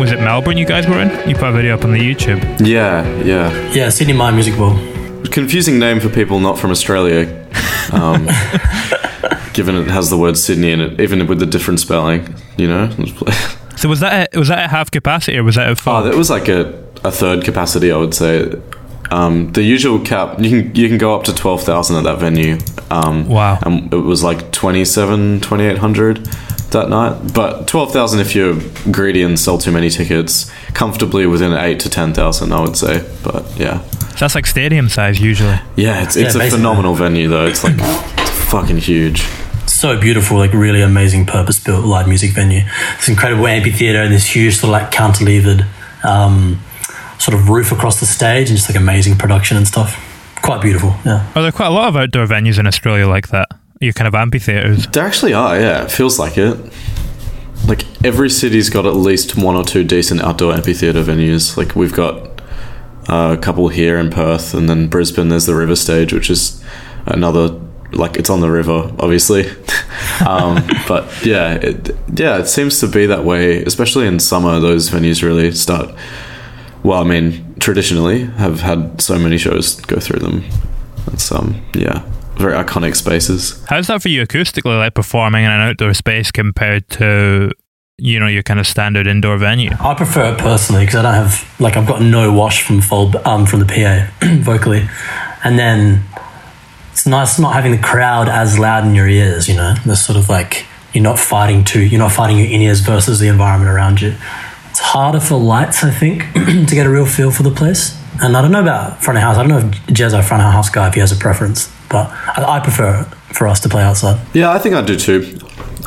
was it Melbourne you guys were in. You put a video up on the YouTube. Yeah, yeah. Yeah, Sidney Myer Music Bowl. Confusing name for people not from Australia, um, given it has the word Sydney in it, even with the different spelling. You know. So was that a, was that at half capacity or was that a full? Oh, that was like a, a third capacity, I would say. Um, the usual cap you can you can go up to twelve thousand at that venue. Um, Wow. And it was like 27, 2800 that night. But twelve thousand if you're greedy and sell too many tickets. Comfortably within eight to ten thousand, I would say. But yeah, So that's like stadium size usually. yeah, it's it's Yeah, a basically. phenomenal venue though. It's like it's fucking huge. So beautiful, like really amazing purpose built live music venue. This incredible amphitheater and this huge sort of like cantilevered um, sort of roof across the stage and just like amazing production and stuff. Quite beautiful, yeah. Are there quite a lot of outdoor venues in Australia like that? You kind of amphitheaters. There actually are, yeah. It feels like it. Like every city's got at least one or two decent outdoor amphitheater venues. Like we've got uh, a couple here in Perth, and then Brisbane. There's the River Stage, which is another. Like it's on the river, obviously. um, but yeah, it, yeah, it seems to be that way. Especially in summer, those venues really start. Well, I mean, traditionally have had so many shows go through them. It's um, yeah, very iconic spaces. How's that for you acoustically, like performing in an outdoor space compared to you know your kind of standard indoor venue? I prefer it personally because I don't have like I've got no wash from full um from the PA vocally, and then it's nice not having the crowd as loud in your ears. You know, there's sort of like you're not fighting to you're not fighting your in ears versus the environment around you. It's harder for lights, I think, to get a real feel for the place. And I don't know about front of house. I don't know if Jez, our front of house guy, if he has a preference, but I, I prefer for us to play outside. Yeah, I think I do too.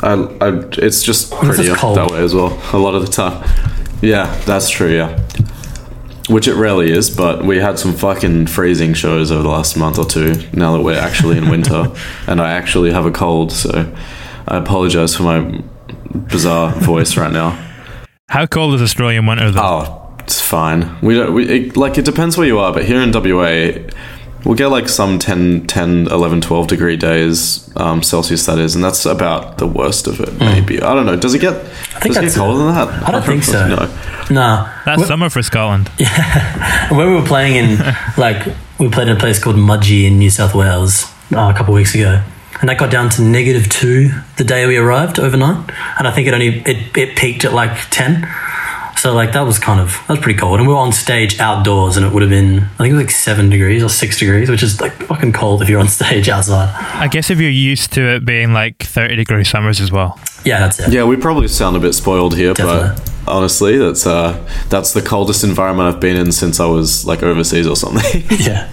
I, I, it's just it's prettier cold. that way as well. A lot of the time. Yeah, that's true. Yeah, which it rarely is, but we had some fucking freezing shows over the last month or two. Now that we're actually in winter, and I actually have a cold, so I apologize for my bizarre voice right now. How cold is Australian winter though? Oh, it's fine. We don't. We, it, like it depends where you are, but here in WA, we'll get like some 10, 10 11, 12 degree days um, Celsius. That is, and that's about the worst of it. Maybe I don't know. Does it get? Hmm. think does it get colder than that? I don't think so. No. Nah, That's summer for Scotland. Yeah. when we were playing in like we played in a place called Mudgee in New South Wales uh, a couple of weeks ago, and that got down to negative two the day we arrived overnight, and I think it only it, it peaked at like ten. So like that was kind of that was pretty cold, and we were on stage outdoors, and it would have been I think it was like seven degrees or six degrees, which is like fucking cold if you're on stage outside. I guess if you're used to it being like 30 degree summers as well. Yeah, that's it. Yeah, we probably sound a bit spoiled here, Definitely. but honestly, that's uh, that's the coldest environment I've been in since I was like overseas or something. Yeah.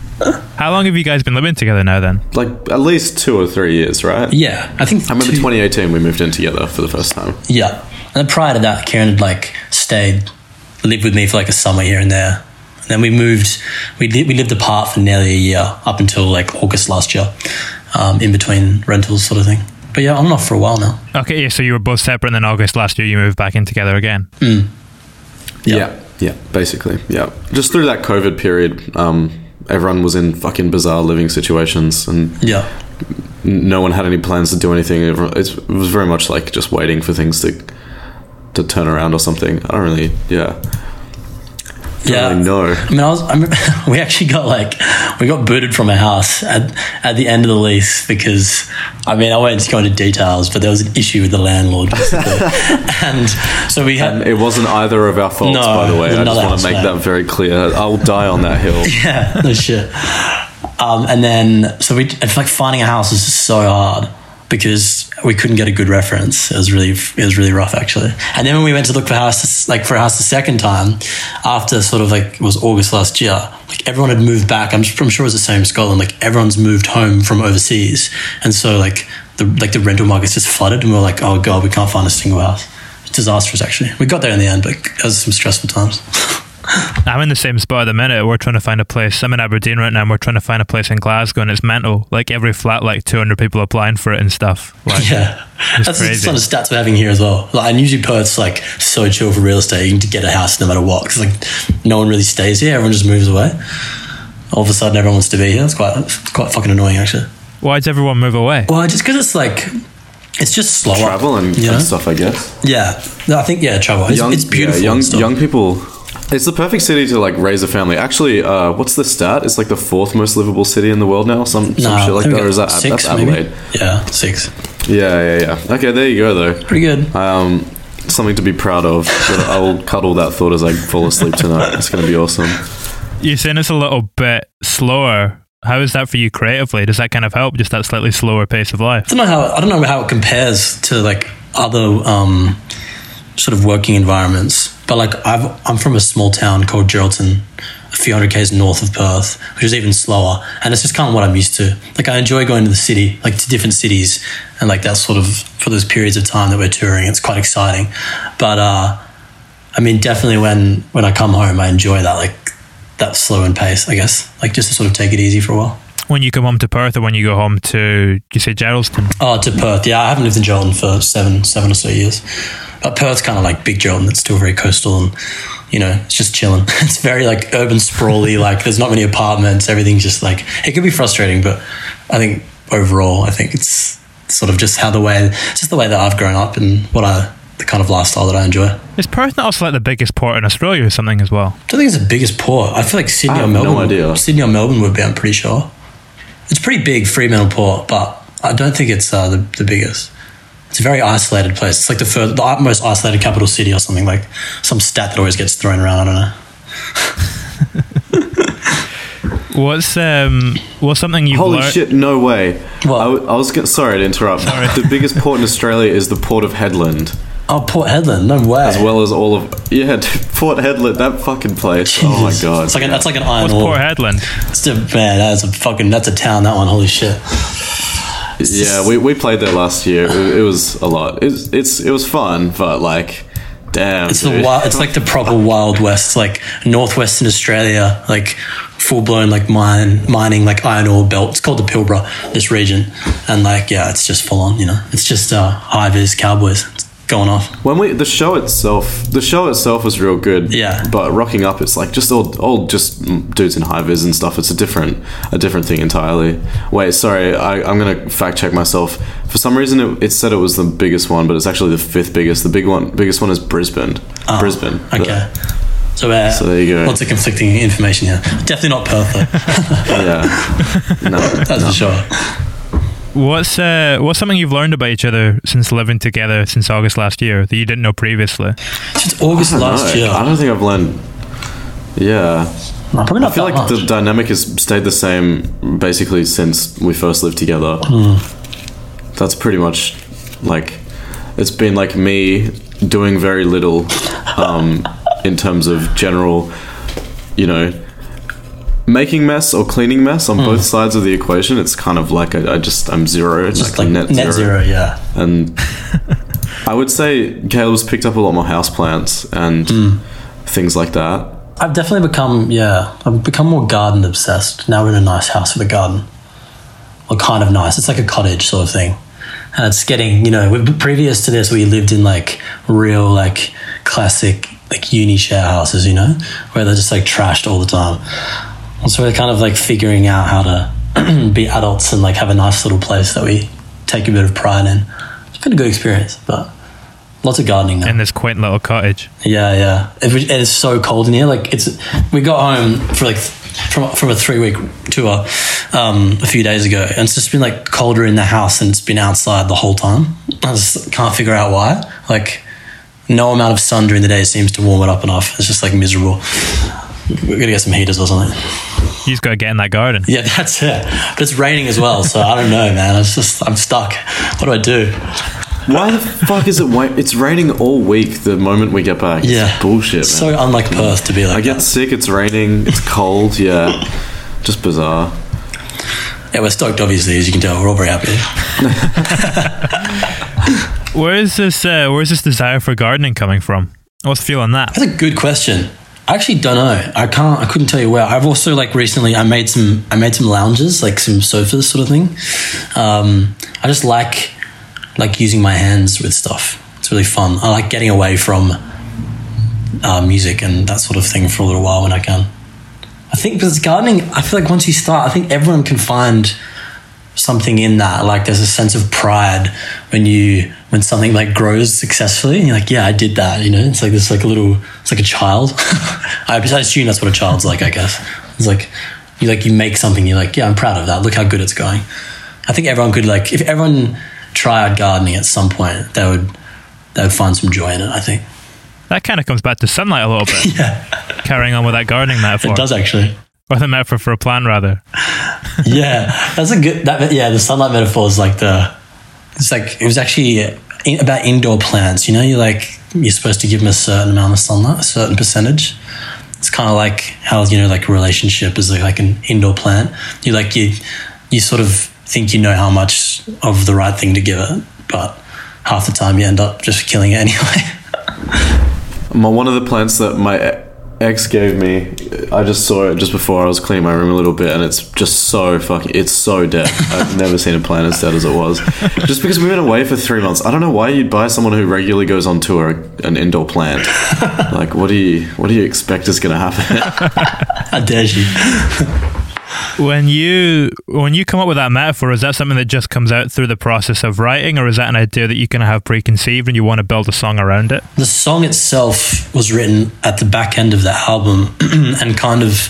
How long have you guys been living together now then? Like at least two or three years, right? Yeah, I think. I remember two- 2018 we moved in together for the first time. Yeah, and then prior to that, Kieran had like stayed, lived with me for like a summer here and there. And then we moved. We li- we lived apart for nearly a year up until like August last year, um, in between rentals, sort of thing. But yeah, on and off for a while now. Okay, yeah, so you were both separate and then August last year you moved back in together again. Yeah. yeah, basically, yeah. Just through that COVID period, um, everyone was in fucking bizarre living situations, and Yeah, no one had any plans to do anything. It was very much like just waiting for things to to turn around or something. I don't really, yeah, don't yeah. really know. I mean, I was. I remember, we actually got like we got booted from a house at at the end of the lease because I mean I won't go into details, but there was an issue with the landlord, basically. and so we had And it wasn't either of our faults, No, by the way. I just want to make that very clear. I'll die on that hill. yeah, no shit. Um, and then, so we, it's like finding a house is so hard because we couldn't get a good reference. It was really, it was really rough actually. And then when we went to look for house, like for a house the second time, after sort of like it was August last year, like everyone had moved back. I'm, I'm sure it was the same Scotland. Like everyone's moved home from overseas, and so like the like the rental market's just flooded, and we are like, oh god, we can't find a single house. It's disastrous actually. We got there in the end, but it was some stressful times. I'm in the same spot at the minute. We're trying to find a place. I'm in Aberdeen right now and we're trying to find a place in Glasgow and it's mental. Like every flat, like 200 people applying for it and stuff. Like, Yeah, It's that's the crazy. sort of stats we're having here as well. Like, and usually Perth's like so chill for real estate. You can get a house no matter what because like no one really stays here. Everyone just moves away. All of a sudden, everyone wants to be here. It's quite it's quite fucking annoying actually. Why does everyone move away? Well, just because it's like it's just slower. Travel and, you know? and stuff, I guess. Yeah, no, I think yeah, travel. It's, it's beautiful. yeah, young, and stuff. young people. It's the perfect city to like raise a family. Actually, uh, what's the stat? It's like the fourth most livable city in the world now. Some, some Nah, shit like that. Or is that six, that's maybe? Adelaide? Yeah, six. Yeah, yeah, yeah. Okay, there you go though. Pretty good. Um, something to be proud of. But I will cuddle that thought as I fall asleep tonight. It's going to be awesome. You're saying it's a little bit slower. How is that for you creatively? Does that kind of help? Just that slightly slower pace of life? I don't know how I don't know how it compares to like other um, sort of working environments. But like I've, I'm from a small town called Geraldton, a few hundred k's north of Perth, which is even slower. And it's just kind of what I'm used to. Like I enjoy going to the city, like to different cities, and like that sort of for those periods of time that we're touring. It's quite exciting. But uh, I mean, definitely when when I come home, I enjoy that like that slow and pace. I guess like just to sort of take it easy for a while. When you come home to Perth or when you go home to, you say Geraldton? Oh, to Perth. Yeah, I haven't lived in Geraldton for seven, seven or so years. But Perth's kind of like big Geraldton. It's still very coastal and, you know, it's just chilling. It's very like urban sprawly. like there's not many apartments. Everything's just like, it could be frustrating, but I think overall, I think it's sort of just how the way, just the way that I've grown up and what I, the kind of lifestyle that I enjoy. I Is Perth not also like the biggest port in Australia or something as well? I don't think it's the biggest port. I feel like Sydney I or Melbourne. no Melbourne. idea. Sydney or Melbourne would be, I'm pretty sure. It's pretty big, Fremantle Port, but I don't think it's uh, the, the biggest. It's a very isolated place. It's like the further, the most isolated capital city or something like some stat that always gets thrown around. I don't know. What's um what's something you've Holy learned? shit! No way. What? I, w- I was gonna, sorry to interrupt. Sorry. The biggest port in Australia is the Port of Hedland, Oh, Port Hedland, no way. as well as all of yeah, Port Hedland. That fucking place. Oh my god. It's like an, that's like an iron What's ore. Port Hedland? It's a, man, that's a fucking that's a town. That one, holy shit. Yeah, we, we played there last year. It, it was a lot. It's it's it was fun, but like, damn. It's the wild, it's like the proper Wild West, like northwestern Australia, like full blown like mine mining like iron ore belt. It's called the Pilbara, this region, and like yeah, it's just full on. You know, it's just uh, high vis cowboys it's going off. When we the show itself, the show itself was real good. Yeah. But rocking up, it's like just all, all just dudes in high vis and stuff. It's a different, a different thing entirely. Wait, sorry, I, I'm gonna fact check myself. For some reason, it, it said it was the biggest one, but it's actually the fifth biggest. The big one, biggest one is Brisbane. Brisbane. Oh, Okay. So, uh, So there you go. Lots of conflicting information here. Definitely not Perth though. yeah. No. That's for sure. What's uh what's something you've learned about each other since living together since August last year that you didn't know previously? Since August last know. year. I don't think I've learned. Yeah. No, probably not I feel that like much. the dynamic has stayed the same basically since we first lived together. Hmm. That's pretty much like it's been like me doing very little um, in terms of general, you know, making mess or cleaning mess on both sides of the equation. It's kind of like I, I just I'm zero, It's Just like, like net, zero. yeah. And I would say Caleb's picked up a lot more houseplants and Hmm. things like that. I've definitely become, yeah, I've become more garden obsessed. Now we're in a nice house with a garden. Well, kind of nice. It's like a cottage sort of thing. And it's getting, you know, previous to this, we lived in like real, like classic, like uni share houses, you know, where they're just like trashed all the time. And so we're kind of like figuring out how to be adults and like have a nice little place that we take a bit of pride in. It's been a good experience, but lots of gardening now. in this quaint little cottage. Yeah, yeah. It, was- it's so cold in here. Like it's, we got home for like from from a three week tour um, a few days ago, and it's just been like colder in the house, and it's been outside the whole time. I just can't figure out why. Like no amount of sun during the day seems to warm it up enough. It's just like miserable. We're gonna get some heaters or something. You just got to get in that garden. Yeah, that's it. But it's raining as well, so I don't know, man. It's just I'm stuck. What do I do? Why the fuck is it? Wa- it's raining all week. The moment we get back, Yeah, it's bullshit. Man. So unlike Perth to be like. I get that. sick. It's raining. It's cold. Yeah, just bizarre. Yeah, we're stoked. Obviously, as you can tell, we're all very happy. Where is this? Uh, where is this desire for gardening coming from? What's fueling that? That's a good question. I actually don't know. I can't. I couldn't tell you where. I've also like recently. I made some. I made some lounges, like some sofas, sort of thing. Um, I just like like using my hands with stuff. It's really fun. I like getting away from uh, music and that sort of thing for a little while when I can. I think because gardening, I feel like once you start, I think everyone can find something in that. Like there's a sense of pride when you when something like grows successfully. And you're like, yeah, I did that. You know, it's like this like a little, it's like a child. I, I assume that's what a child's like. I guess it's like you like you make something. You're like, yeah, I'm proud of that. Look how good it's going. I think everyone could like if everyone tried gardening at some point, they would they would find some joy in it. I think That kind of comes back to sunlight a little bit. yeah, Carrying on with that gardening metaphor, it does actually. Or the metaphor for a plan rather. yeah, that's a good. That yeah, the sunlight metaphor is like the. It's like it was actually in, about indoor plants. You know, you like you're supposed to give them a certain amount of sunlight, a certain percentage. It's kind of like how you know, like a relationship is like, like an indoor plant. You like you, you sort of think you know how much of the right thing to give it, but half the time you end up just killing it anyway. My one of the plants that my ex gave me, I just saw it just before I was cleaning my room a little bit, and it's just so fucking. It's so dead. I've never seen a plant as dead as it was. Just because we've been away for three months, I don't know why you'd buy someone who regularly goes on tour an indoor plant. Like, what do you what do you expect is going to happen? How dare you? When you when you come up with that metaphor, is that something that just comes out through the process of writing, or is that an idea that you kind of have preconceived and you want to build a song around it? the song itself was written at the back end of the album and kind of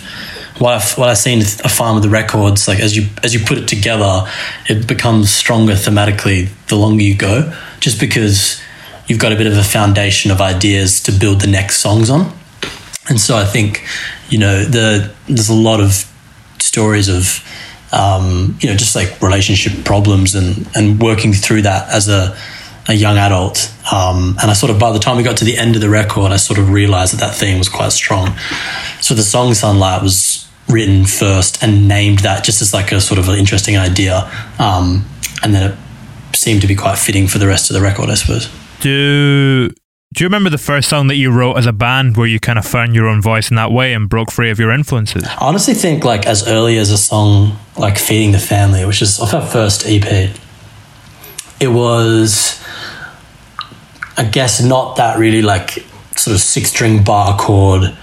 what I've, what I've seen I find with the records like as you as you put it together it becomes stronger thematically the longer you go just because you've got a bit of a foundation of ideas to build the next songs on and so I think you know the there's a lot of stories of um, you know just like relationship problems and and working through that as a a young adult. Um, and I sort of by the time we got to the end of the record I sort of realized that that theme was quite strong. So the song Sunlight was written first and named that just as like a sort of an interesting idea um, and then it seemed to be quite fitting for the rest of the record I suppose. Do do you remember the first song that you wrote as a band where you kind of found your own voice in that way and broke free of your influences? I honestly think like as early as a song like Feeding the Family, which is off our first EP, it was I guess not that really like sort of six string bar chord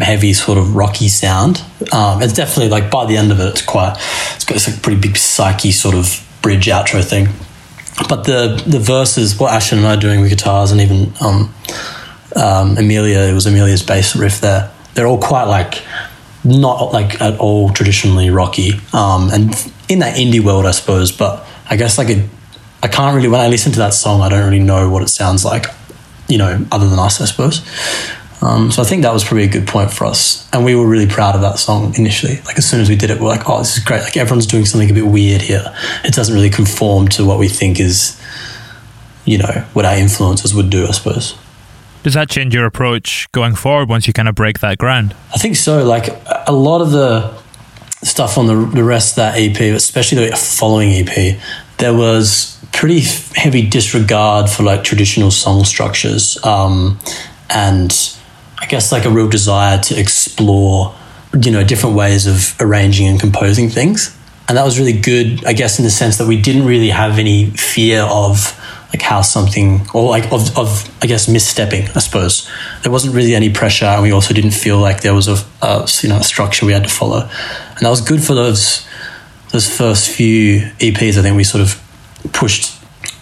heavy sort of rocky sound. Um, it's definitely like by the end of it it's quite it's got this like pretty big psyche sort of bridge outro thing. But the the verses, what Ashton and I are doing with guitars and even um, um, Amelia, it was Amelia's bass riff there. They're all quite like not like at all traditionally rocky, um, and in that indie world, I suppose. But I guess like it, I can't really when I listen to that song, I don't really know what it sounds like, you know, other than us, I suppose. Um, so I think that was probably a good point for us, and we were really proud of that song initially. Like as soon as we did it, we're like, "Oh, this is great!" Like everyone's doing something a bit weird here. It doesn't really conform to what we think is, you know, what our influences would do. I suppose. Does that change your approach going forward once you kind of break that ground? I think so. Like a lot of the stuff on the, the rest of that EP, especially the following EP, there was pretty heavy disregard for like traditional song structures. Um, and I guess like a real desire to explore, you know, different ways of arranging and composing things. And that was really good, I guess, in the sense that we didn't really have any fear of like how something or like of, of I guess misstepping. I suppose there wasn't really any pressure, and we also didn't feel like there was a, a you know a structure we had to follow, and that was good for those those first few EPs. I think we sort of pushed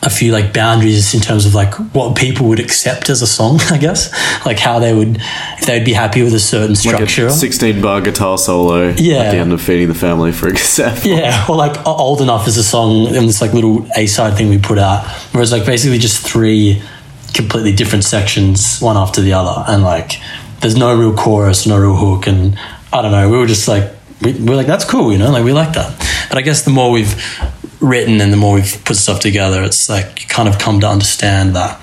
a few like boundaries in terms of like what people would accept as a song, I guess. Like how they would if they would be happy with a certain structure. Like a 16 bar guitar solo Yeah. at the end of Feeding the Family, for example. Yeah, or like old enough is a song and this like little A side thing we put out, whereas like basically just three completely different sections, one after the other, and like there's no real chorus, no real hook, and I don't know. We were just like we were like that's cool, you know, like we like that. But I guess the more we've written and the more we've put stuff together, it's like you kind of come to understand that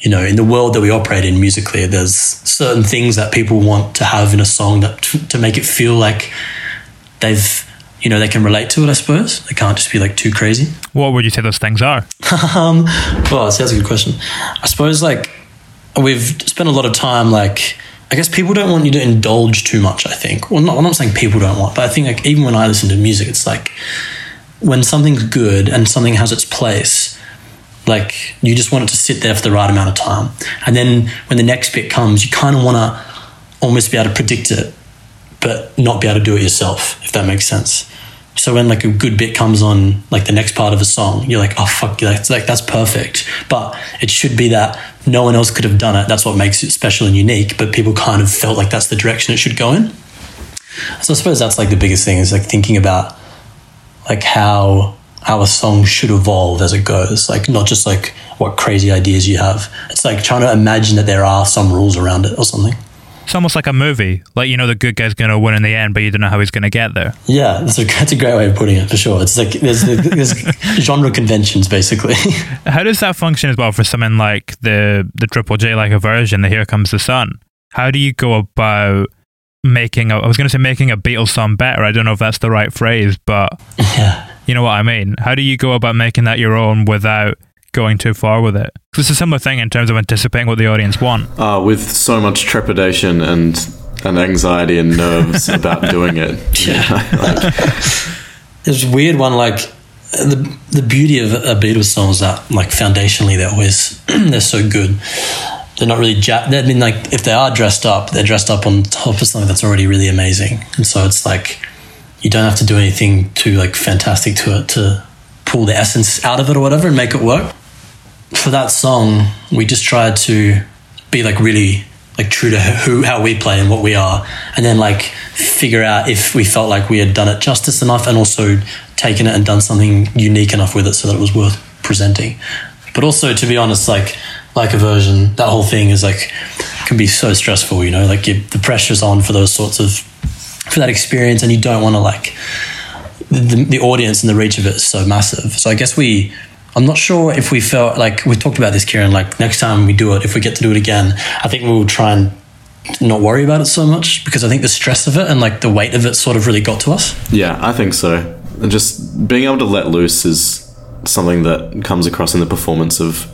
you know, in the world that we operate in musically, there's certain things that people want to have in a song that to make it feel like they've, you know, they can relate to it. I suppose they can't just be like too crazy. What would you say those things are? Um, well, see, that's a good question. I suppose like we've spent a lot of time like. I guess people don't want you to indulge too much. I think. Well, not, I'm not saying people don't want, but I think like even when I listen to music, it's like when something's good and something has its place, like you just want it to sit there for the right amount of time. And then when the next bit comes, you kind of want to almost be able to predict it, but not be able to do it yourself, if that makes sense. So when like a good bit comes on, like the next part of a song, you're like, oh fuck, that's like that's perfect. But it should be that no one else could have done it. That's what makes it special and unique. But people kind of felt like that's the direction it should go in. So I suppose that's like the biggest thing is like thinking about like how how a song should evolve as it goes. Like not just like what crazy ideas you have. It's like trying to imagine that there are some rules around it or something. It's almost like a movie. Like you know the good guy's going to win in the end, but you don't know how he's going to get there. Yeah, that's a that's a great way of putting it for sure. It's like there's there's genre conventions basically. How does that function as well for something like the the Triple J like a version, the Here Comes the Sun? How do you go about making a, I was going to say making a Beatles song better. I don't know if that's the right phrase, but yeah. you know what I mean. How do you go about making that your own without going too far with it? 'Cause it's a similar thing in terms of anticipating what the audience want. Uh, with so much trepidation and and anxiety and nerves about doing it. Yeah. There's a weird one like the the beauty of a Beatles song is that like foundationally they're always they're so good. They're not really ja- mean like if they are dressed up, they're dressed up on top of something that's already really amazing. And so it's like you don't have to do anything too like fantastic to it to pull the essence out of it or whatever and make it work. For that song, we just tried to be like really like true to who how we play and what we are, and then like figure out if we felt like we had done it justice enough, and also taken it and done something unique enough with it so that it was worth presenting. But also, to be honest, like like a version, that whole thing is like can be so stressful. You know, like you, the pressure's on for those sorts of for that experience, and you don't want to like the, the audience and the reach of it is so massive. So I guess we, I'm not sure if we felt like we talked about this, Kieran. Like next time we do it, if we get to do it again, I think we will try and not worry about it so much because I think the stress of it and like the weight of it sort of really got to us. Yeah, I think so. And just being able to let loose is something that comes across in the performance of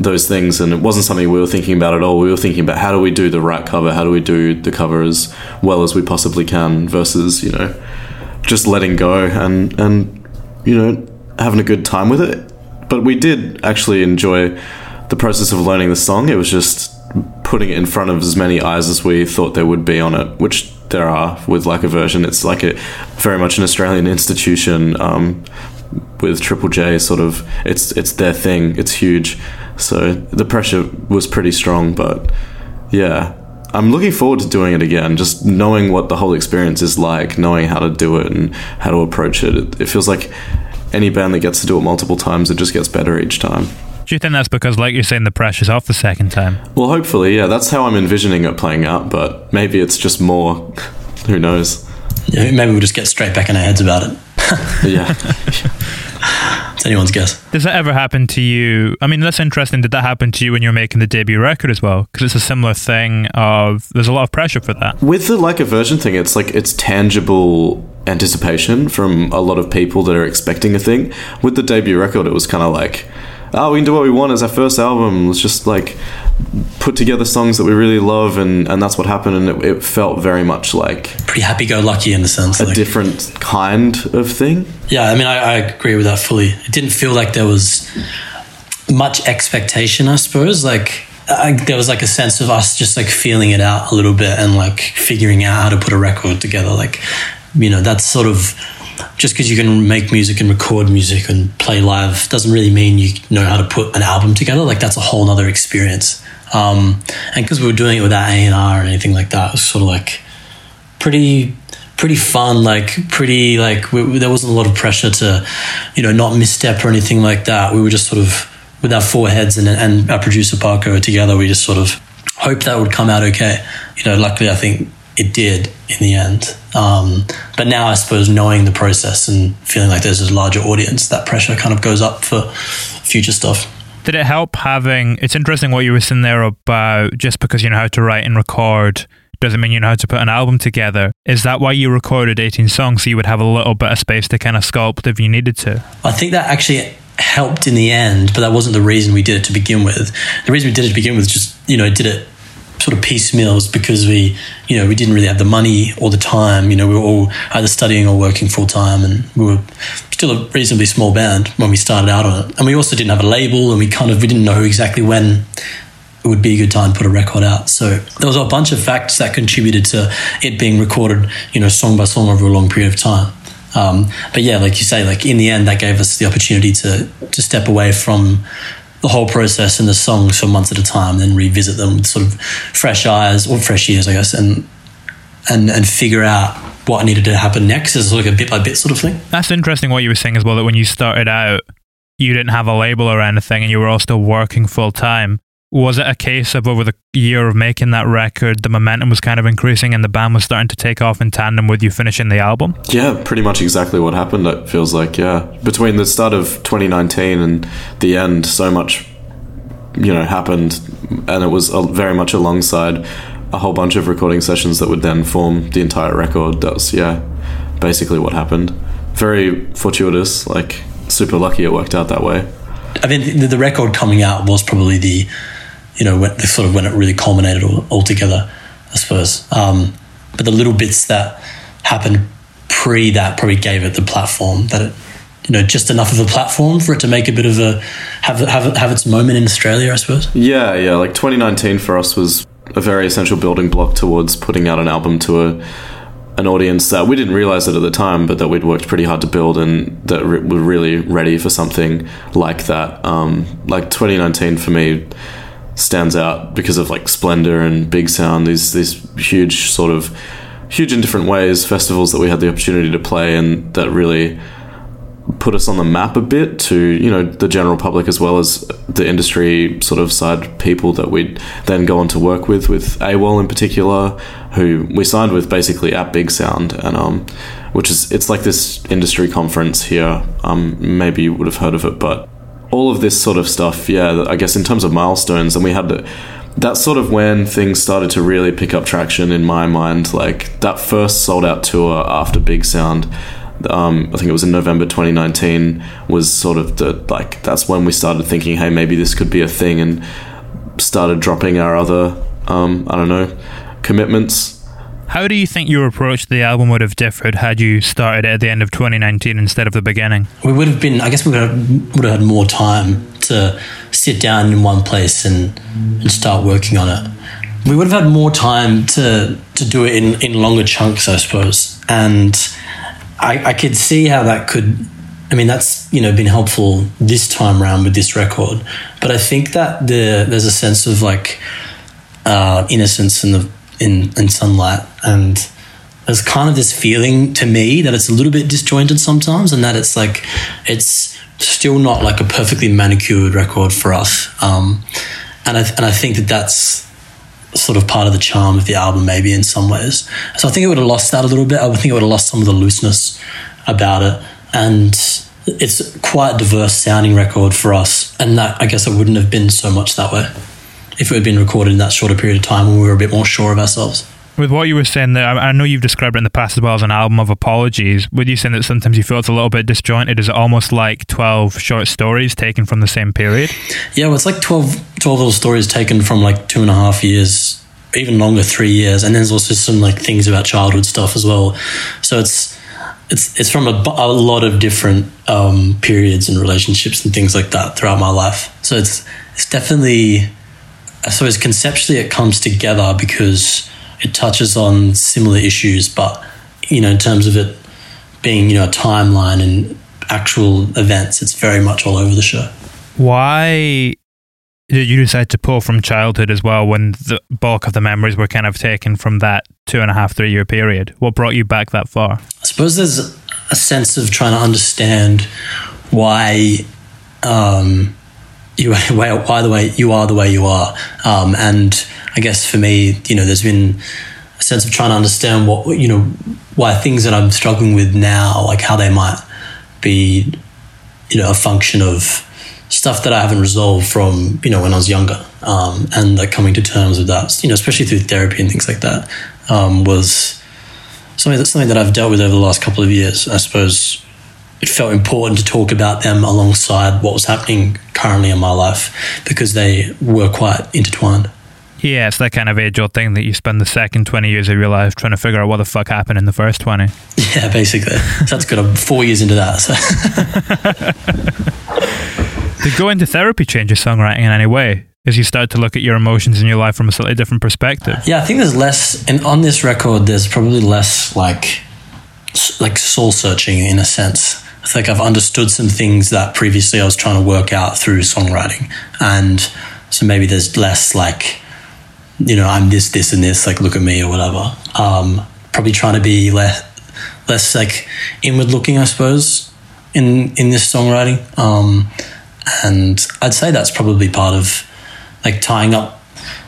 those things. And it wasn't something we were thinking about at all. We were thinking about how do we do the right cover? How do we do the cover as well as we possibly can versus, you know, just letting go and, and you know, having a good time with it. But we did actually enjoy the process of learning the song. It was just putting it in front of as many eyes as we thought there would be on it, which there are with like a version. It's like a very much an Australian institution um, with Triple J. Sort of, it's it's their thing. It's huge. So the pressure was pretty strong, but yeah. I'm looking forward to doing it again, just knowing what the whole experience is like, knowing how to do it and how to approach it. It, it feels like any band that gets to do it multiple times, it just gets better each time. Do you think that's because, like you're saying, the pressure's off the second time? Well, hopefully, yeah, that's how I'm envisioning it playing out, but maybe it's just more. Who knows? Yeah, maybe we'll just get straight back in our heads about it. Yeah. it's anyone's guess. Does that ever happen to you? I mean, that's interesting. Did that happen to you when you were making the debut record as well? Because it's a similar thing. Of there's a lot of pressure for that. With the like a version thing, it's like it's tangible anticipation from a lot of people that are expecting a thing. With the debut record, it was kind of like, oh, we can do what we want as our first album. Let's just like put together songs that we really love, and and that's what happened. And it, it felt very much like Pretty happy-go-lucky in the sense. a like- different kind of thing. Yeah, I mean, I, I agree with that fully. It didn't feel like there was much expectation, I suppose. Like, I, there was like a sense of us just like feeling it out a little bit and like figuring out how to put a record together. Like, you know, that's sort of just because you can make music and record music and play live doesn't really mean you know how to put an album together. Like, that's a whole nother experience. Um, and because we were doing it without A and R or anything like that, it was sort of like pretty pretty fun like pretty like we, there wasn't a lot of pressure to you know not misstep or anything like that we were just sort of with our four heads and, and our producer Parkin together we just sort of hoped that would come out okay you know luckily I think it did in the end um, but now I suppose knowing the process and feeling like there's a larger audience that pressure kind of goes up for future stuff Did it help having? It's interesting what you were saying there about just because you know how to write and record doesn't mean you know how to put an album together. Is that why you recorded 18 songs so you would have a little bit of space to kind of sculpt if you needed to? I think that actually helped in the end, but that wasn't the reason we did it to begin with. The reason we did it to begin with, just you know, did it sort of piecemeals because we, you know, we didn't really have the money or the time. You know, we were all either studying or working full time, and we were still a reasonably small band when we started out on it. And we also didn't have a label, and we kind of we didn't know exactly when it would be a good time to put a record out. So there was a bunch of factors that contributed to it being recorded, you know, song by song over a long period of time. Um, but yeah, like you say, like in the end, that gave us the opportunity to to step away from the whole process and the songs for months at a time, then revisit them with sort of fresh eyes or fresh ears, I guess, and and and figure out what needed to happen next as like a bit by bit sort of thing. That's interesting what you were saying as well that when you started out, you didn't have a label or anything and you were all still working full time. Was it a case of over the year of making that record, the momentum was kind of increasing and the band was starting to take off in tandem with you finishing the album? Yeah, pretty much exactly what happened. It feels like yeah, between the start of 2019 and the end, so much you know happened, and it was very much alongside a whole bunch of recording sessions that would then form the entire record. That was yeah, basically what happened. Very fortuitous, like super lucky it worked out that way. I mean, the, the record coming out was probably the, you know, when, sort of when it really culminated all, all together, I suppose. Um, but the little bits that happened pre that probably gave it the platform that it, you know, just enough of a platform for it to make a bit of a have have have its moment in Australia, I suppose. Yeah, yeah. Like 2019 for us was a very essential building block towards putting out an album to a an audience that we didn't realize it at the time, but that we'd worked pretty hard to build and that re- were really ready for something like that. Um, like 2019 for me stands out because of like Splendour and Big Sound, these these huge sort of huge in different ways festivals that we had the opportunity to play and that really put us on the map a bit to you know the general public as well as the industry sort of side people that we'd then go on to work with with AWAL in particular who we signed with basically at Big Sound and um which is it's like this industry conference here. Um maybe you would have heard of it but all of this sort of stuff yeah I guess in terms of milestones and we had to that's sort of when things started to really pick up traction in my mind like that first sold out tour after Big Sound um, I think it was in November 2019 was sort of the like that's when we started thinking hey maybe this could be a thing and started dropping our other um, I don't know commitments How do you think your approach to the album would have differed had you started it at the end of 2019 instead of the beginning? We would have been, I guess, we would have, would have had more time to sit down in one place and, and start working on it. We would have had more time to to do it in, in longer chunks, I suppose. And I, I could see how that could. I mean, that's you know been helpful this time around with this record. But I think that the there's a sense of like uh, innocence and the in, in sunlight. And there's kind of this feeling to me that it's a little bit disjointed sometimes and that it's like it's still not like a perfectly manicured record for us. Um, and, I, and I think that that's sort of part of the charm of the album maybe in some ways. So I think it would have lost that a little bit. I would think it would have lost some of the looseness about it. And it's quite a diverse sounding record for us, and that I guess it wouldn't have been so much that way if it had been recorded in that shorter period of time when we were a bit more sure of ourselves. With what you were saying there, I know you've described it in the past as well as an album of apologies. Would you say that sometimes you feel it's a little bit disjointed? Is it almost like 12 short stories taken from the same period? Yeah, well, it's like 12, 12 little stories taken from like two and a half years, even longer, three years, and then there's also some like things about childhood stuff as well. So it's it's it's from a, a lot of different um, periods and relationships and things like that throughout my life. So it's it's definitely I suppose conceptually it comes together because it touches on similar issues, but you know, in terms of it being you know a timeline and actual events, it's very much all over the show. Why did you decide to pull from childhood as well when the bulk of the memories were kind of taken from that two and a half, three year period? What brought you back that far? I suppose there's a sense of trying to understand why um, you the way you are the way you are, um, and I guess for me, you know, there's been a sense of trying to understand what you know why things that I'm struggling with now, like how they might be, you know, a function of stuff that I haven't resolved from you know when I was younger, um, and like coming to terms with that, you know, especially through therapy and things like that, um, was something that's something that I've dealt with over the last couple of years. I suppose it felt important to talk about them alongside what was happening currently in my life because they were quite intertwined. Yeah, it's that kind of age old thing that you spend the second 20 years of your life trying to figure out what the fuck happened in the first 20. Yeah, basically. So that's good. I'm four years into that. So. Did go into therapy change your songwriting in any way? As you start to look at your emotions in your life from a slightly different perspective? Yeah, I think there's less, and on this record, there's probably less like like soul searching in a sense. I think I've understood some things that previously I was trying to work out through songwriting, and so maybe there's less like, you know, I'm this, this, and this. Like, look at me or whatever. Um, probably trying to be less, less like inward looking, I suppose, in in this songwriting. Um, and I'd say that's probably part of like tying up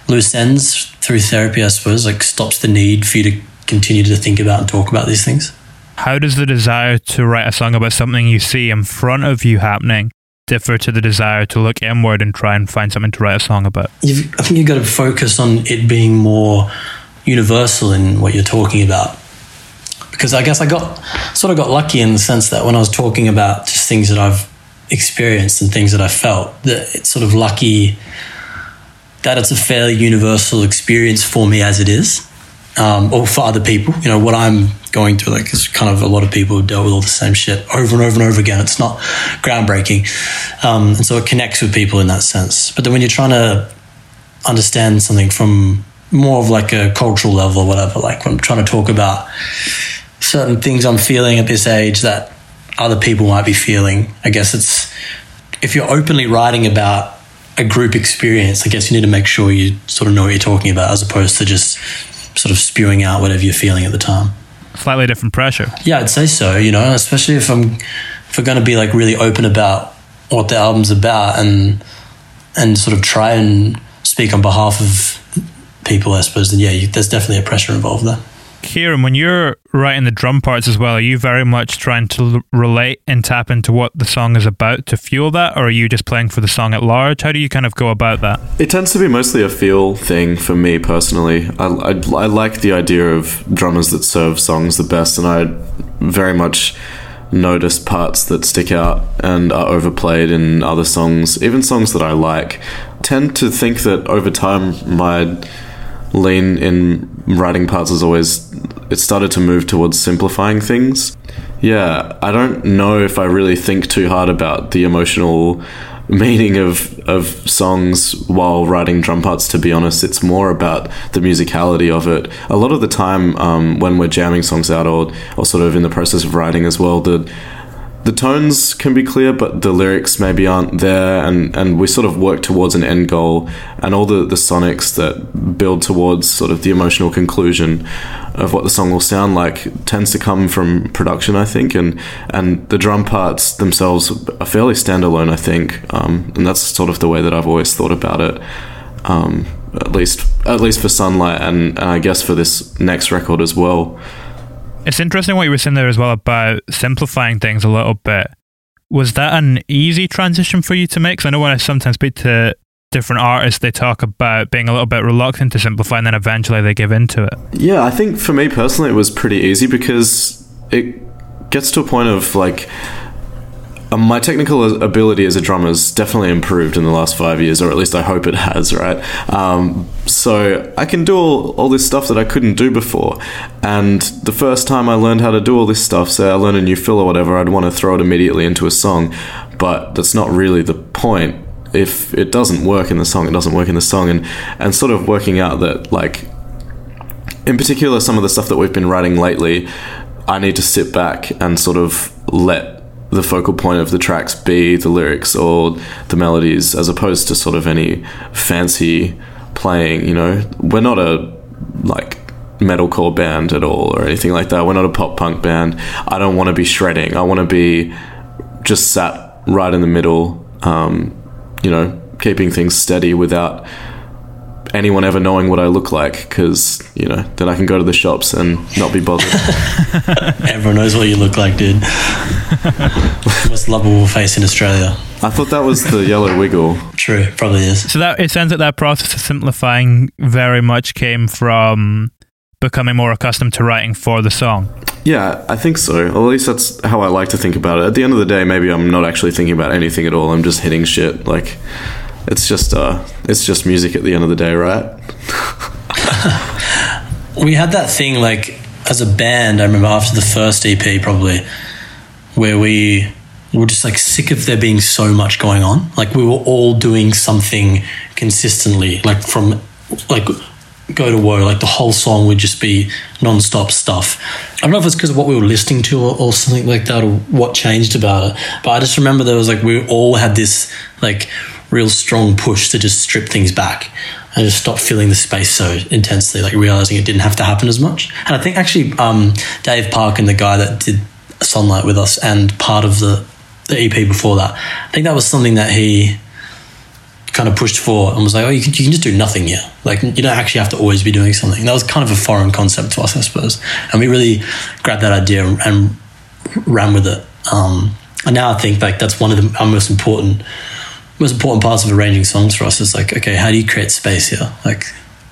loose ends through therapy, I suppose, like stops the need for you to continue to think about and talk about these things. How does the desire to write a song about something you see in front of you happening differ to the desire to look inward and try and find something to write a song about? You've, I think you've got to focus on it being more universal in what you're talking about. Because I guess I got sort of got lucky in the sense that when I was talking about just things that I've experienced and things that I felt, that it's sort of lucky that it's a fairly universal experience for me as it is, um, or for other people. You know, what I'm going through, like, is kind of a lot of people who dealt with all the same shit over and over and over again. It's not groundbreaking. Um, and so it connects with people in that sense. But then when you're trying to understand something from more of like a cultural level or whatever, like when I'm trying to talk about certain things I'm feeling at this age that other people might be feeling, I guess it's if you're openly writing about a group experience, I guess you need to make sure you sort of know what you're talking about as opposed to just sort of spewing out whatever you're feeling at the time. Slightly different pressure. Yeah, I'd say so, you know, especially if I'm if we're going to be like really open about what the album's about and and sort of try and speak on behalf of people, I suppose, then yeah, you, there's definitely a pressure involved there. Kieran, when you're writing the drum parts as well, are you very much trying to l- relate and tap into what the song is about to fuel that, or are you just playing for the song at large? How do you kind of go about that? It tends to be mostly a feel thing for me personally. I, I, I like the idea of drummers that serve songs the best, and I very much notice parts that stick out and are overplayed in other songs, even songs that I like. Tend to think that over time, my lean in writing parts has always it started to move towards simplifying things. Yeah, I don't know if I really think too hard about the emotional meaning of of songs while writing drum parts to be honest it's more about the musicality of it a lot of the time um, when we're jamming songs out or, or sort of in the process of writing as well the the tones can be clear, but the lyrics maybe aren't there, and, and we sort of work towards an end goal, and all the, the sonics that build towards sort of the emotional conclusion of what the song will sound like tends to come from production, I think, and and the drum parts themselves are fairly standalone, I think, um, and that's sort of the way that I've always thought about it. Um, at least, at least for Sunlight, and, and I guess for this next record as well. It's interesting what you were saying there as well about simplifying things a little bit. Was that an easy transition for you to make? 'Cause I know when I sometimes speak to different artists, they talk about being a little bit reluctant to simplify, and then eventually they give into it. Yeah, I think for me personally, it was pretty easy because it gets to a point of like. Um, My technical ability as a drummer has definitely improved in the last five years, or at least I hope it has, right? Um, so I can do all, all this stuff that I couldn't do before. And the first time I learned how to do all this stuff, say I learn a new fill or whatever, I'd want to throw it immediately into a song. But that's not really the point. If it doesn't work in the song, it doesn't work in the song. And, and sort of working out that, like, in particular, some of the stuff that we've been writing lately, I need to sit back and sort of let the focal point of the tracks be the lyrics or the melodies, as opposed to sort of any fancy playing. You know, we're not a like metalcore band at all or anything like that. We're not a pop punk band. I don't want to be shredding. I want to be just sat right in the middle. Um, you know, keeping things steady without anyone ever knowing what I look like because you know then I can go to the shops and not be bothered. Everyone knows what you look like, dude. Most lovable face in Australia. I thought that was the yellow wiggle. True, probably is. So that it sounds like that process of simplifying very much came from becoming more accustomed to writing for the song. Yeah, I think so. Or at least that's how I like to think about it. At the end of the day, maybe I'm not actually thinking about anything at all. I'm just hitting shit. Like it's just uh, it's just music at the end of the day, right? we had that thing like as a band i remember after the first ep probably where we were just like sick of there being so much going on like we were all doing something consistently like from like go to woe like the whole song would just be non-stop stuff i don't know if it's because of what we were listening to or, or something like that or what changed about it but i just remember there was like we all had this like real strong push to just strip things back and just stop filling the space so intensely, like realizing it didn't have to happen as much. And I think actually um, Dave Parkin the guy that did Sunlight with us and part of the, the EP before that, I think that was something that he kind of pushed for and was like, oh, you can, you can just do nothing here. Like, you don't actually have to always be doing something. And that was kind of a foreign concept to us, I suppose. And we really grabbed that idea and, and ran with it. Um, and now I think like that's one of the, our most important most important parts of arranging songs for us is like, okay, how do you create space here? Like,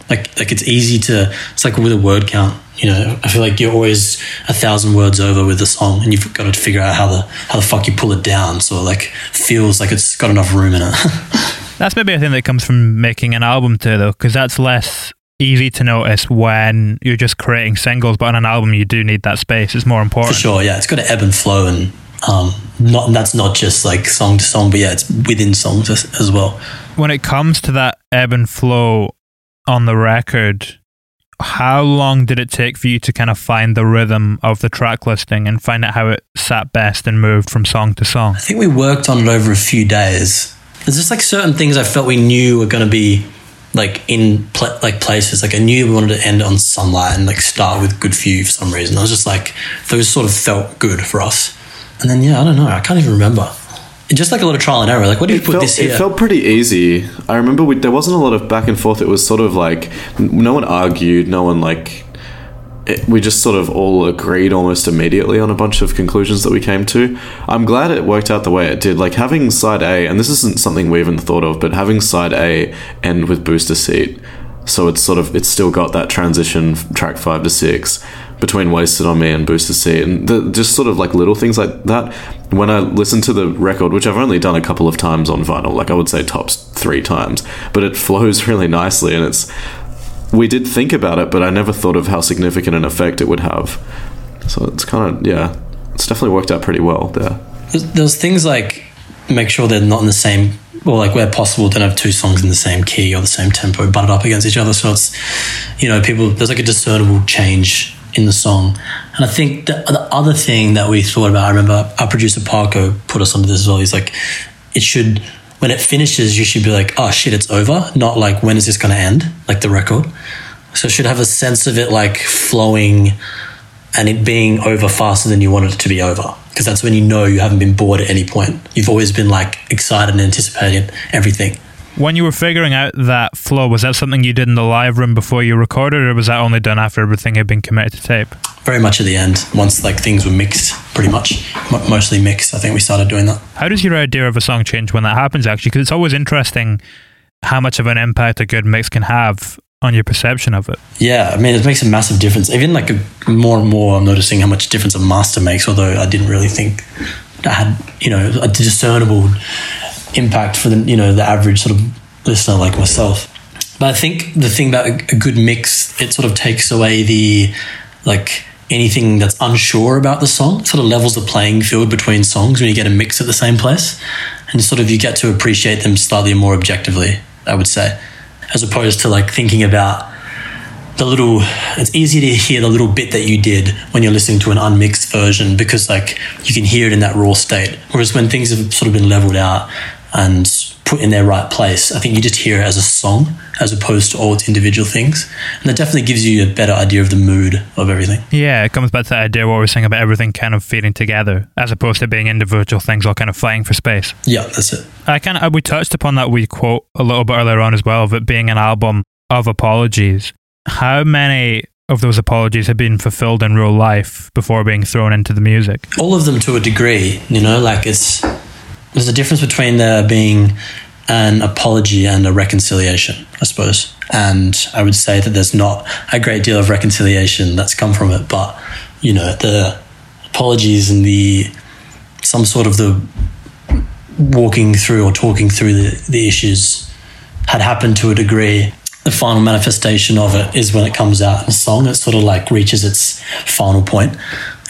like, like it's easy to. It's like with a word count. You know, I feel like you're always a thousand words over with a song, and you've got to figure out how the how the fuck you pull it down so it like feels like it's got enough room in it. That's maybe a thing that comes from making an album too, though, because that's less easy to notice when you're just creating singles. But on an album, you do need that space. It's more important. For sure, yeah, it's got to ebb and flow and um, not and that's not just like song to song, but yeah, it's within songs as, as well. When it comes to that ebb and flow on the record, how long did it take for you to kind of find the rhythm of the track listing and find out how it sat best and moved from song to song? I think we worked on it over a few days. There's just like certain things I felt we knew were going to be like in pl- like places. Like I knew we wanted to end on sunlight and like start with good you for some reason. I was just like those sort of felt good for us. And then yeah, I don't know. I can't even remember. Just like a lot of trial and error. Like, what do you put felt, this here? it felt pretty easy. I remember we, there wasn't a lot of back and forth. It was sort of like no one argued. No one like. It, we just sort of all agreed almost immediately on a bunch of conclusions that we came to. I'm glad it worked out the way it did. Like having side A, and this isn't something we even thought of, but having side A end with booster seat, so it's sort of it's still got that transition track five to six between wasted on me and booster seat and the, just sort of like little things like that. When i listen to the record which i've only done a couple of times on vinyl like i would say tops three times but it flows really nicely and it's we did think about it but i never thought of how significant an effect it would have. So it's kind of yeah it's definitely worked out pretty well there. There's things like make sure they're not in the same, or like where possible, don't have two songs in the same key or the same tempo butted up against each other. So it's, you know, people, there's like a discernible change in the song. And I think the, the other thing that we thought about, I remember our producer Parko put us onto this as well. He's like, it should, when it finishes, you should be like, oh shit, it's over. Not like, when is this going to end? Like the record. So it should have a sense of it like flowing and it being over faster than you wanted it to be over. Because that's when you know you haven't been bored at any point. You've always been like excited and anticipating everything. When you were figuring out that flow, was that something you did in the live room before you recorded, or was that only done after everything had been committed to tape? Very much at the end, once like things were mixed, pretty much, M- mostly mixed. I think we started doing that. How does your idea of a song change when that happens, actually? Because it's always interesting how much of an impact a good mix can have on your perception of it. Yeah, I mean, it makes a massive difference. Even like a, more and more, I'm noticing how much difference a master makes. Although I didn't really think I had, you know, a discernible impact for the, you know, the average sort of listener like myself. But I think the thing about a good mix, it sort of takes away the like anything that's unsure about the song. It sort of levels the playing field between songs when you get a mix at the same place, and sort of you get to appreciate them slightly more objectively. I would say as opposed to like thinking about the little it's easy to hear the little bit that you did when you're listening to an unmixed version because like you can hear it in that raw state whereas when things have sort of been leveled out and put in their right place. I think you just hear it as a song as opposed to all its individual things. And that definitely gives you a better idea of the mood of everything. Yeah it comes back to that idea what we are saying about everything kind of feeding together as opposed to being individual things all kind of fighting for space. Yeah that's it. I kind of uh, we touched upon that we quote a little bit earlier on as well of it being an album of apologies. How many of those apologies have been fulfilled in real life before being thrown into the music? All of them to a degree, you know, like it's there's a difference between there being an apology and a reconciliation, I suppose. And I would say that there's not a great deal of reconciliation that's come from it, but you know, the apologies and the some sort of the walking through or talking through the, the issues had happened to a degree the final manifestation of it is when it comes out in a song. It sort of like reaches its final point,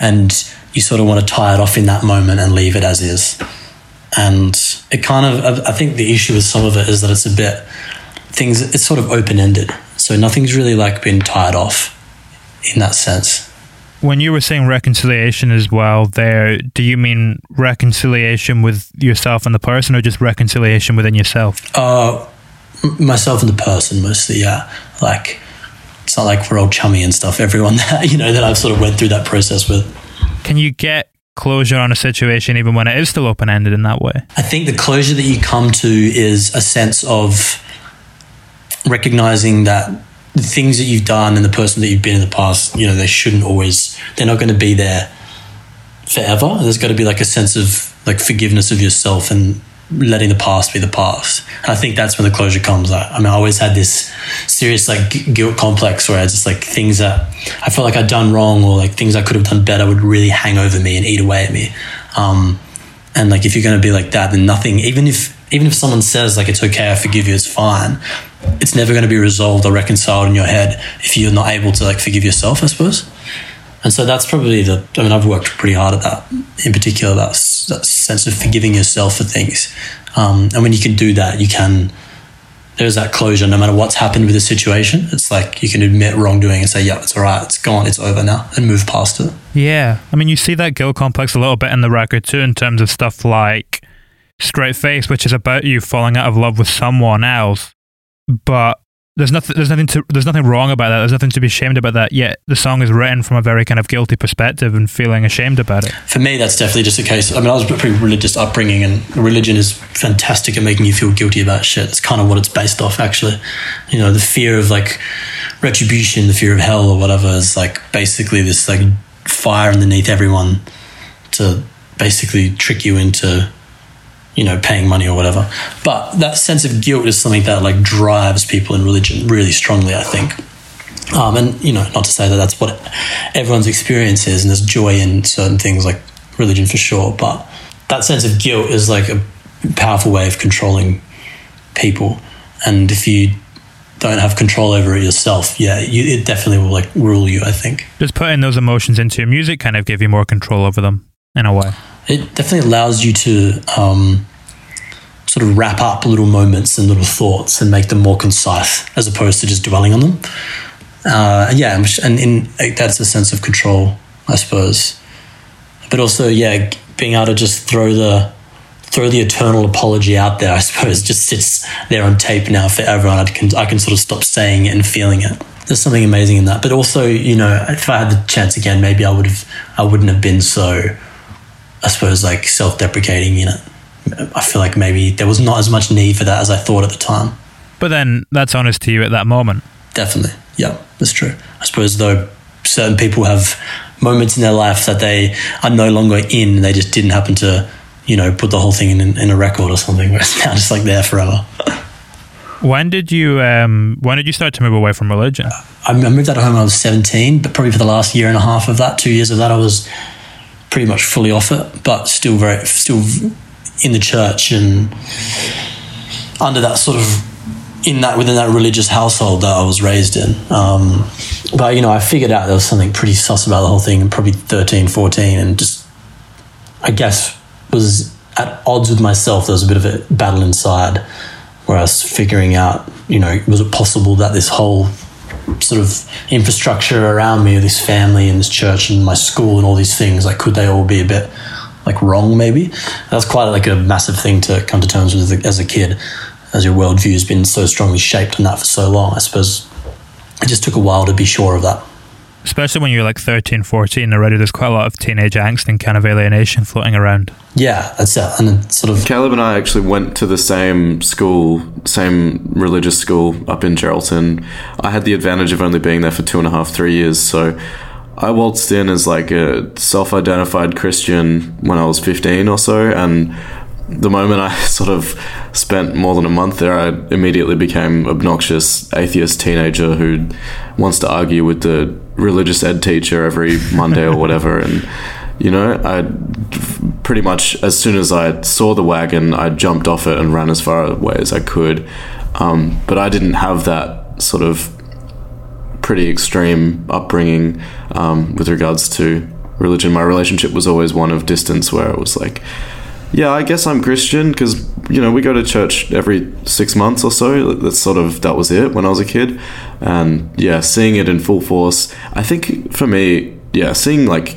and you sort of want to tie it off in that moment and leave it as is. And it kind of, I think the issue with some of it is that it's a bit things. It's sort of open ended, so nothing's really like been tied off in that sense. When you were saying reconciliation as well, there, do you mean reconciliation with yourself and the person, or just reconciliation within yourself? Uh, myself and the person mostly. Yeah, like it's not like we're all chummy and stuff. Everyone that you know that I've sort of went through that process with. Can you get closure on a situation even when it is still open ended in that way? I think the closure that you come to is a sense of recognizing that the things that you've done and the person that you've been in the past, you know, they shouldn't always. They're not going to be there forever. There's got to be like a sense of like forgiveness of yourself and letting the past be the past. And I think that's when the closure comes. I, I mean, I always had this serious like guilt complex where I just like things that I felt like I'd done wrong or like things I could have done better would really hang over me and eat away at me. Um, and like if you're going to be like that, then nothing. Even if even if someone says like it's okay, I forgive you, it's fine. It's never going to be resolved or reconciled in your head if you're not able to like forgive yourself. I suppose. And so that's probably the, I mean, I've worked pretty hard at that, in particular, that, that sense of forgiving yourself for things. Um, and when you can do that, you can, there's that closure no matter what's happened with the situation. It's like you can admit wrongdoing and say, yeah, it's all right, it's gone, it's over now, and move past it. Yeah. I mean, you see that guilt complex a little bit in the record too, in terms of stuff like Straight Face, which is about you falling out of love with someone else. But there's nothing there's nothing to there's nothing wrong about that. There's nothing to be ashamed about that. Yet the song is written from a very kind of guilty perspective and feeling ashamed about it. For me that's definitely just a case i mean i was a pretty religious upbringing and religion is fantastic at making you feel guilty about shit. It's kind of what it's based off actually. You know the fear of like retribution the fear of hell or whatever is like basically this like fire underneath everyone to basically trick you into you know, paying money or whatever. But that sense of guilt is something that like drives people in religion really strongly, I think. Um, and you know, not to say that that's what everyone's experience is, and there's joy in certain things like religion for sure. But that sense of guilt is like a powerful way of controlling people, and if you don't have control over it yourself, yeah, you, it definitely will like rule you. I think. Does putting those emotions into your music kind of give you more control over them in a way? it definitely allows you to um, sort of wrap up little moments and little thoughts and make them more concise as opposed to just dwelling on them. Uh, yeah, and in, that's a sense of control, I suppose. But also, yeah, being able to just throw the throw the eternal apology out there, I suppose, just sits there on tape now forever, and I can I can sort of stop saying it and feeling it. There's something amazing in that. But also, you know, if I had the chance again, maybe I would have I wouldn't have been so I suppose, like self deprecating in it. I feel like maybe there was not as much need for that as I thought at the time. But then that's honest to you at that moment. Definitely. Yeah, that's true. I suppose though certain people have moments in their life that they are no longer in and they just didn't happen to, you know, put the whole thing in, in a record or something where it's now just like there forever. When did you um, when did you start to move away from religion? I moved out of home when I was 17, but probably for the last year and a half of that, two years of that, I was pretty much fully off it, but still very, still in the church and under that sort of in that within that religious household that I was raised in. Um, but you know, I figured out there was something pretty sus about the whole thing, probably 13, 14, and just I guess was at odds with myself. There was a bit of a battle inside where I was figuring out, you know, was it possible that this whole sort of infrastructure around me, this family and this church and my school and all these things, like could they all be a bit like wrong maybe? That's quite like a massive thing to come to terms with as a kid, as your worldview has been so strongly shaped on that for so long. I suppose it just took a while to be sure of that. Especially when you're like 13, 14 already, there's quite a lot of teenage angst and kind of alienation floating around. Yeah, that's it. And then sort of. Caleb and I actually went to the same school, same religious school up in Geraldton. I had the advantage of only being there for two and a half, three years. So I waltzed in as like a self identified Christian when I was 15 or so. And the moment I sort of spent more than a month there, I immediately became obnoxious atheist teenager who wants to argue with the religious ed teacher every Monday or whatever. And you know, I pretty much as soon as I saw the wagon, I jumped off it and ran as far away as I could. Um, but I didn't have that sort of pretty extreme upbringing um, with regards to religion. My relationship was always one of distance, where it was like yeah, I guess I'm Christian because you know we go to church every six months or so. That's sort of that was it when I was a kid, and yeah, seeing it in full force. I think for me, yeah, seeing like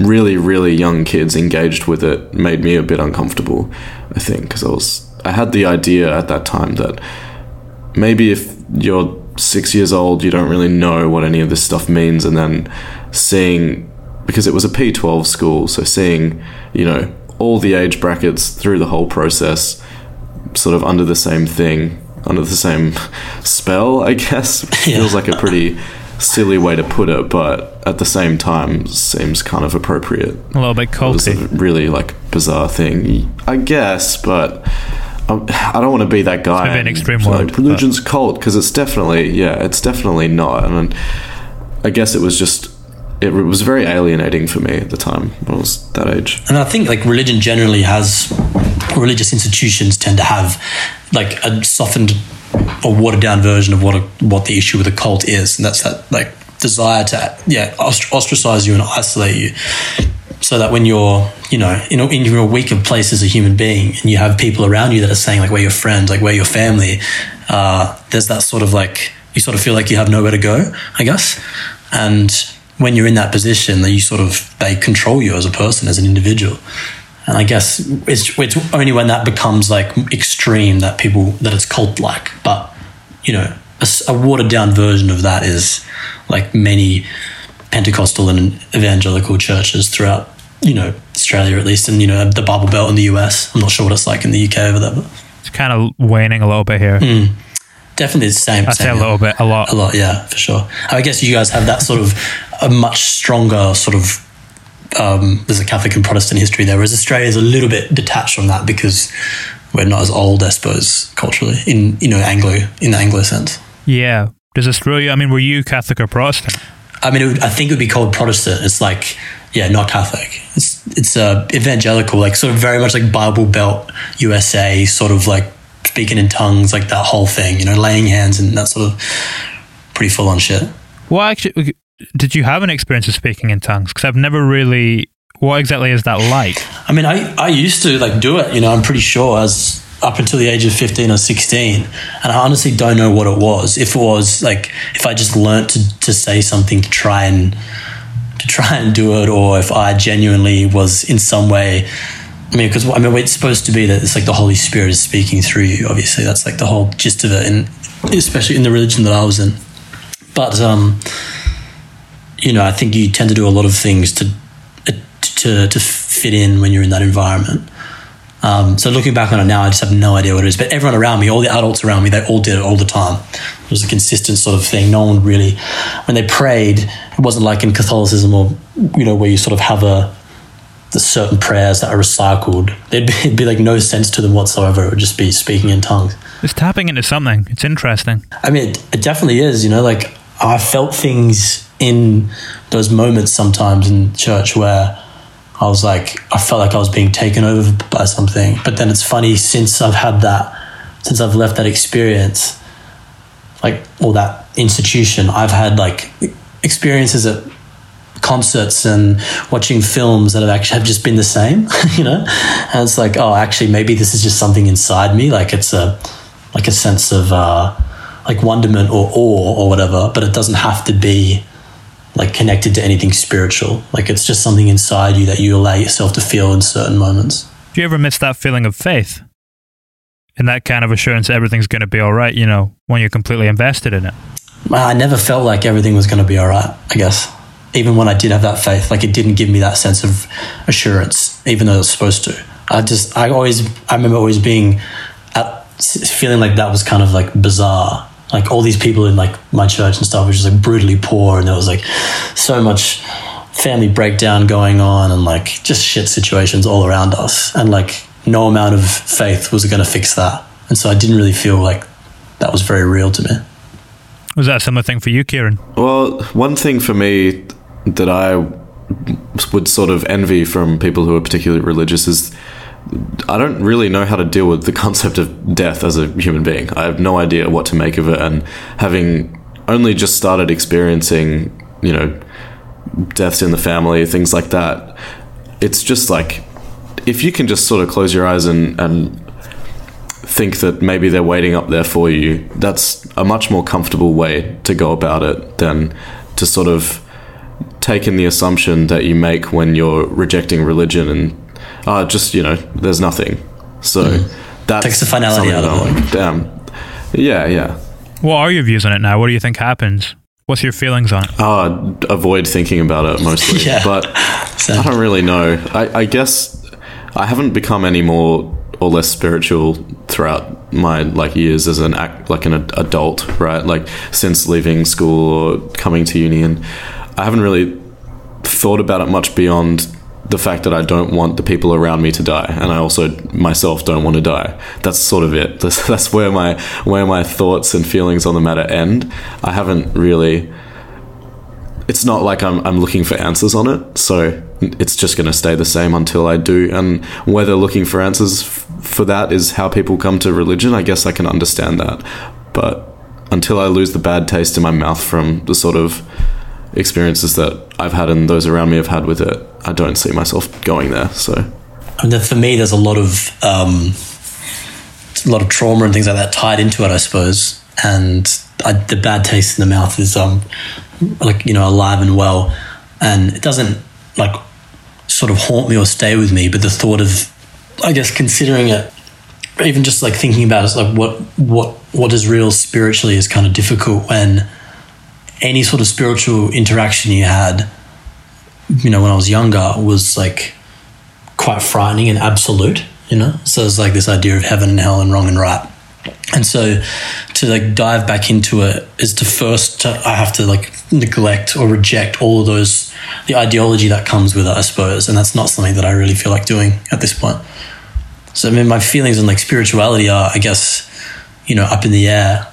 really really young kids engaged with it made me a bit uncomfortable. I think because I was I had the idea at that time that maybe if you're six years old, you don't really know what any of this stuff means, and then seeing because it was a P12 school, so seeing you know all the age brackets through the whole process, sort of under the same thing, under the same spell, I guess. Yeah. Feels like a pretty silly way to put it, but at the same time seems kind of appropriate. A little bit It was a culty. really like bizarre thing, I guess, but. I'm- I don't want to be that guy. maybe an extreme word, Religion's cult because it's definitely, yeah, it's definitely not. I And I guess it was just, it was very alienating for me at the time when I was that age. And I think like religion generally has religious institutions tend to have like a softened or watered down version of what a, what the issue with a cult is, and that's that like desire to yeah ostracize you and isolate you, so that when you're you know in a, in your weaker place as a human being and you have people around you that are saying like we're your friends, like we're your family, uh, there's that sort of like you sort of feel like you have nowhere to go, I guess, and when you're in that position that you sort of they control you as a person as an individual. And i guess it's, it's only when that becomes like extreme that people that it's cult like but you know a watered down version of that is like many pentecostal and evangelical churches throughout you know australia at least and you know the bible belt in the us i'm not sure what it's like in the uk over there but It's kind of waning a little bit here. Mm. Definitely the same I say a little bit, a lot. A lot, yeah, for sure. I guess you guys have that sort of a much stronger sort of. Um, there's a Catholic and Protestant history there, whereas Australia is a little bit detached from that because we're not as old, I suppose, culturally in you know Anglo in the Anglo sense. Yeah. Does Australia? I mean, were you Catholic or Protestant? I mean, it would, I think it would be called Protestant. It's like, yeah, not Catholic. It's it's uh, evangelical, like sort of very much like Bible Belt USA, sort of like speaking in tongues, like that whole thing. You know, laying hands and that sort of pretty full on shit. Well, actually did you have an experience of speaking in tongues? Because I've never really. What exactly is that like? I mean, I, I used to like do it, you know, I'm pretty sure as up until the age of 15 or 16. And I honestly don't know what it was. If it was like, if I just learnt to, to say something to try and, to try and do it, or if I genuinely was in some way, I mean, because I mean, it's supposed to be that it's like the Holy Spirit is speaking through you. Obviously, that's like the whole gist of it, and especially in the religion that I was in. But um, you know, I think you tend to do a lot of things to to to fit in when you're in that environment. Um, so looking back on it now, I just have no idea what it is. But everyone around me, all the adults around me, they all did it all the time. It was a consistent sort of thing. No one really, when they prayed, it wasn't like in Catholicism or you know where you sort of have a the certain prayers that are recycled. There'd be, it'd be like no sense to them whatsoever. It would just be speaking in tongues. It's tapping into something. It's interesting. I mean, it, it definitely is. You know, like I felt things in those moments sometimes in church where I was like, I felt like I was being taken over by something. But then it's funny since I've had that, since I've left that experience, like or that institution, I've had like experiences at concerts and watching films that have actually have just been the same, you know. And it's like, oh, actually, maybe this is just something inside me. Like it's a like a sense of uh, like wonderment or awe or whatever. But it doesn't have to be like connected to anything spiritual. Like it's just something inside you that you allow yourself to feel in certain moments. Do you ever miss that feeling of faith? And that kind of assurance that everything's going to be all right, you know, when you're completely invested in it? I never felt like everything was going to be all right, I guess. Even when I did have that faith, like it didn't give me that sense of assurance, even though it was supposed to. I just, I always, I remember always being at, feeling like that was kind of like bizarre. Like all these people in like my church and stuff was just like brutally poor and there was like so much family breakdown going on and like just shit situations all around us. And like no amount of faith was going to fix that. And so i didn't really feel like that was very real to me. Was that a similar thing for you kieran? Well one thing for me that i would sort of envy from people who are particularly religious is I don't really know how to deal with the concept of death as a human being. I have no idea what to make of it, and having only just started experiencing, you know, deaths in the family, things like that, it's just like if you can just sort of close your eyes and, and think that maybe they're waiting up there for you, that's a much more comfortable way to go about it than to sort of take in the assumption that you make when you're rejecting religion and uh, just you know, there's nothing. So mm. that takes the finality out of it. Like, damn. Yeah, yeah. What are your views on it now? What do you think happens? What's your feelings on it? Uh, avoid thinking about it mostly. yeah. But I don't really know. I, I guess I haven't become any more or less spiritual throughout my like years as an act like an adult, right? Like since leaving school or coming to uni, and I haven't really thought about it much beyond the fact that I don't want the people around me to die, and I also myself don't want to die. That's sort of it. That's, that's where my where my thoughts and feelings on the matter end. I haven't really. It's not like I'm I'm looking for answers on it, so it's just going to stay the same until I do. And whether looking for answers f- for that is how people come to religion, I guess I can understand that. But until I lose the bad taste in my mouth from the sort of experiences that I've had and those around me have had with it, I don't see myself going there. So, I mean, for me, there's a lot of um, a lot of trauma and things like that tied into it, I suppose. And I, the bad taste in the mouth is um, like you know alive and well, and it doesn't like sort of haunt me or stay with me. But the thought of, I guess, considering it, even just like thinking about it, like what what what is real spiritually is kind of difficult when any sort of spiritual interaction you had, you know, when I was younger was like quite frightening and absolute, you know? So it's like this idea of heaven and hell and wrong and right. And so to like dive back into it is to first, to, I have to like neglect or reject all of those, the ideology that comes with it, I suppose. And that's not something that I really feel like doing at this point. So I mean, my feelings on like spirituality are, I guess, you know, up in the air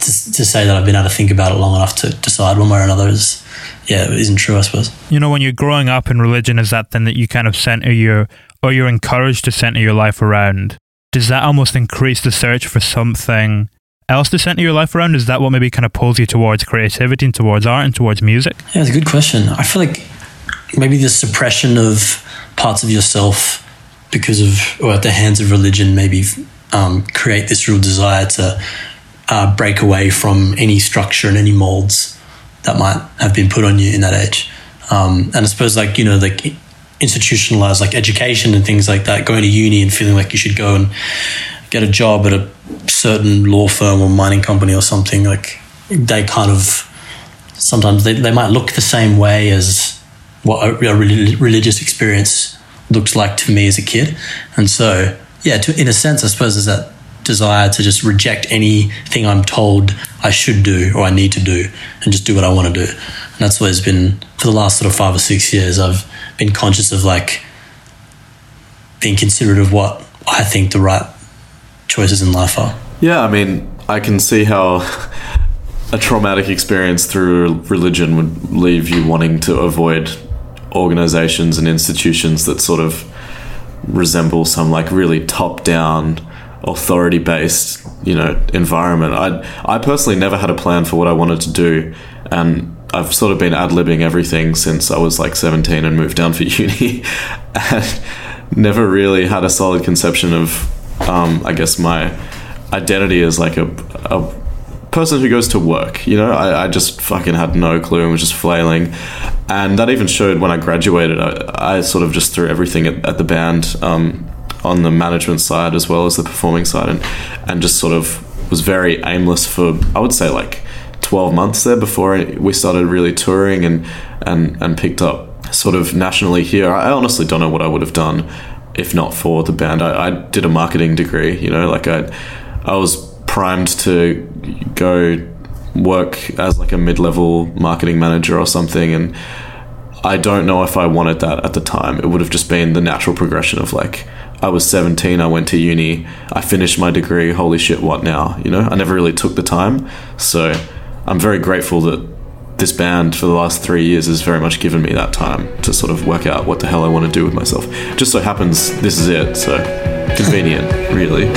to, to say that I've been able to think about it long enough to decide one way or another is, yeah, isn't true, I suppose. You know, when you're growing up in religion, is that thing that you kind of center your, or you're encouraged to center your life around? Does that almost increase the search for something else to center your life around? Is that what maybe kind of pulls you towards creativity and towards art and towards music? Yeah, it's a good question. I feel like maybe the suppression of parts of yourself because of, or at the hands of religion, maybe um, create this real desire to uh, break away from any structure and any molds that might have been put on you in that age. Um, and I suppose, like, you know, like institutionalized, like education and things like that, going to uni and feeling like you should go and get a job at a certain law firm or mining company or something, like, they kind of sometimes they, they might look the same way as what a, a religious experience looks like to me as a kid. And so yeah, to, in a sense, I suppose there's that desire to just reject anything I'm told I should do or I need to do and just do what I want to do. And that's always been, for the last sort of five or six years, I've been conscious of like being considerate of what I think the right choices in life are. Yeah, I mean, I can see how a traumatic experience through religion would leave you wanting to avoid organizations and institutions that sort of resemble some like really top down authority based you know environment i i personally never had a plan for what i wanted to do and i've sort of been ad-libbing everything since i was like 17 and moved down for uni and never really had a solid conception of um, i guess my identity as like a, a person who goes to work. You know, I, I, just fucking had no clue and was just flailing. And that even showed when I graduated. I, I sort of just threw everything at, at the band um, on the management side as well as the performing side, and and just sort of was very aimless for I would say like twelve months there before we started really touring and and and picked up sort of nationally here. I honestly don't know what I would have done if not for the band. I, I did a marketing degree. You know, like I I was primed to go work as like a mid-level marketing manager or something and I don't know if I wanted that at the time. It would have just been the natural progression of like I was 17, I went to uni, I finished my degree, holy shit, what now? You know, I never really took the time. So I'm very grateful that this band for the last three years has very much given me that time to sort of work out what the hell I want to do with myself. Just so happens this is it, so convenient, really.